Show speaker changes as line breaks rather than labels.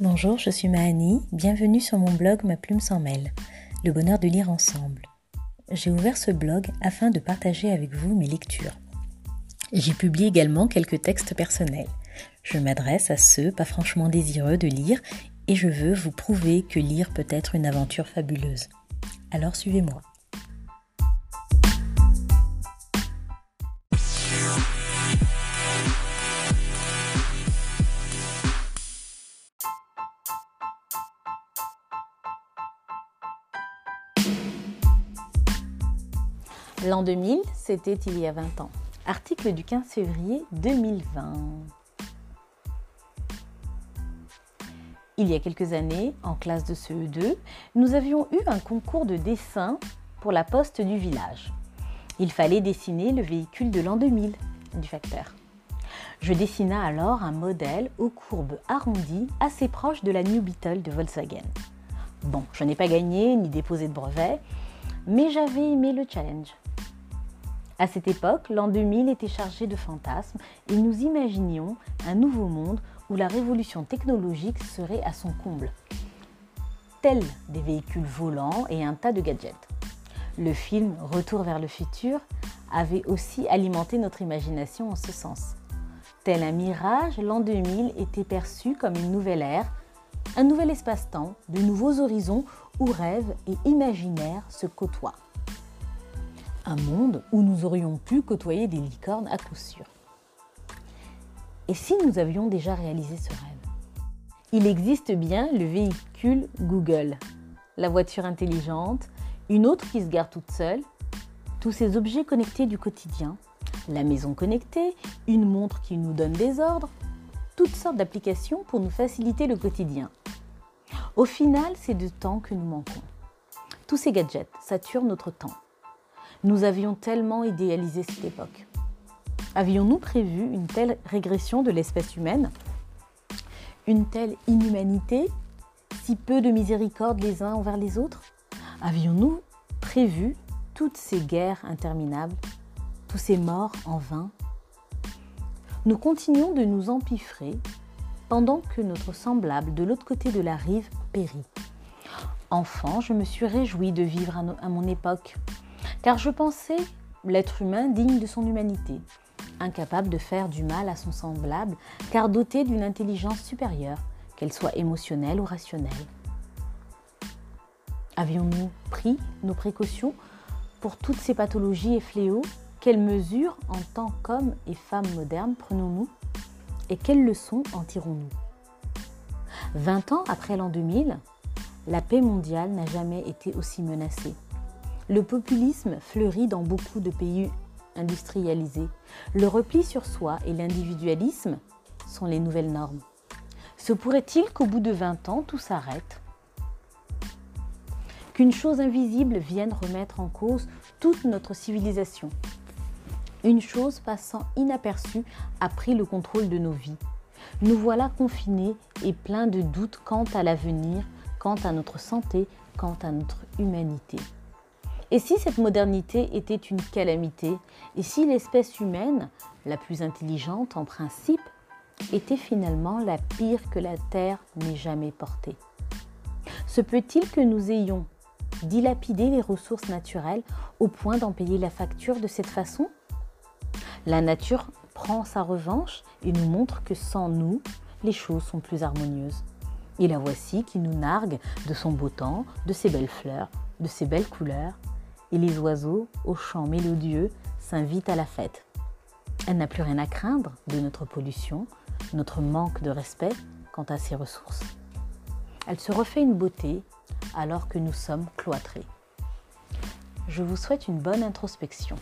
Bonjour, je suis Mahani, bienvenue sur mon blog Ma plume sans mêle, le bonheur de lire ensemble. J'ai ouvert ce blog afin de partager avec vous mes lectures. J'y publie également quelques textes personnels. Je m'adresse à ceux pas franchement désireux de lire et je veux vous prouver que lire peut être une aventure fabuleuse. Alors suivez-moi. L'an 2000, c'était il y a 20 ans. Article du 15 février 2020. Il y a quelques années, en classe de CE2, nous avions eu un concours de dessin pour la poste du village. Il fallait dessiner le véhicule de l'an 2000 du facteur. Je dessina alors un modèle aux courbes arrondies assez proche de la New Beetle de Volkswagen. Bon, je n'ai pas gagné ni déposé de brevet, mais j'avais aimé le challenge. À cette époque, l'an 2000 était chargé de fantasmes et nous imaginions un nouveau monde où la révolution technologique serait à son comble. Tels des véhicules volants et un tas de gadgets. Le film Retour vers le futur avait aussi alimenté notre imagination en ce sens. Tel un mirage, l'an 2000 était perçu comme une nouvelle ère, un nouvel espace-temps, de nouveaux horizons où rêves et imaginaires se côtoient un monde où nous aurions pu côtoyer des licornes à coup sûr. Et si nous avions déjà réalisé ce rêve? Il existe bien le véhicule Google, la voiture intelligente, une autre qui se garde toute seule, tous ces objets connectés du quotidien, la maison connectée, une montre qui nous donne des ordres, toutes sortes d'applications pour nous faciliter le quotidien. Au final, c'est de temps que nous manquons. Tous ces gadgets saturent notre temps. Nous avions tellement idéalisé cette époque. Avions-nous prévu une telle régression de l'espèce humaine? Une telle inhumanité? Si peu de miséricorde les uns envers les autres? Avions-nous prévu toutes ces guerres interminables Tous ces morts en vain? Nous continuons de nous empiffrer pendant que notre semblable de l'autre côté de la rive périt. Enfant, je me suis réjoui de vivre à, mon époque car je pensais l'être humain digne de son humanité, incapable de faire du mal à son semblable, car doté d'une intelligence supérieure, qu'elle soit émotionnelle ou rationnelle. Avions-nous pris nos précautions pour toutes ces pathologies et fléaux? Quelles mesures en tant qu'hommes et femmes modernes prenons-nous? Et quelles leçons en tirons-nous? Vingt ans après l'an 2000, la paix mondiale n'a jamais été aussi menacée. Le populisme fleurit dans beaucoup de pays industrialisés. Le repli sur soi et l'individualisme sont les nouvelles normes. Se pourrait-il qu'au bout de 20 ans, tout s'arrête? Qu'une chose invisible vienne remettre en cause toute notre civilisation Une chose passant inaperçue a pris le contrôle de nos vies. Nous voilà confinés et pleins de doutes quant à l'avenir, quant à notre santé, quant à notre humanité. Et si cette modernité était une calamité Et si l'espèce humaine, la plus intelligente en principe, était finalement la pire que la Terre n'ait jamais portée Se peut-il que nous ayons dilapidé les ressources naturelles au point d'en payer la facture de cette façon La nature prend sa revanche et nous montre que sans nous, les choses sont plus harmonieuses. Et la voici qui nous nargue de son beau temps, de ses belles fleurs, de ses belles couleurs, et les oiseaux, au chant mélodieux, s'invitent à la fête. Elle n'a plus rien à craindre de notre pollution, notre manque de respect quant à ses ressources. Elle se refait une beauté alors que nous sommes cloîtrés. Je vous souhaite une bonne introspection.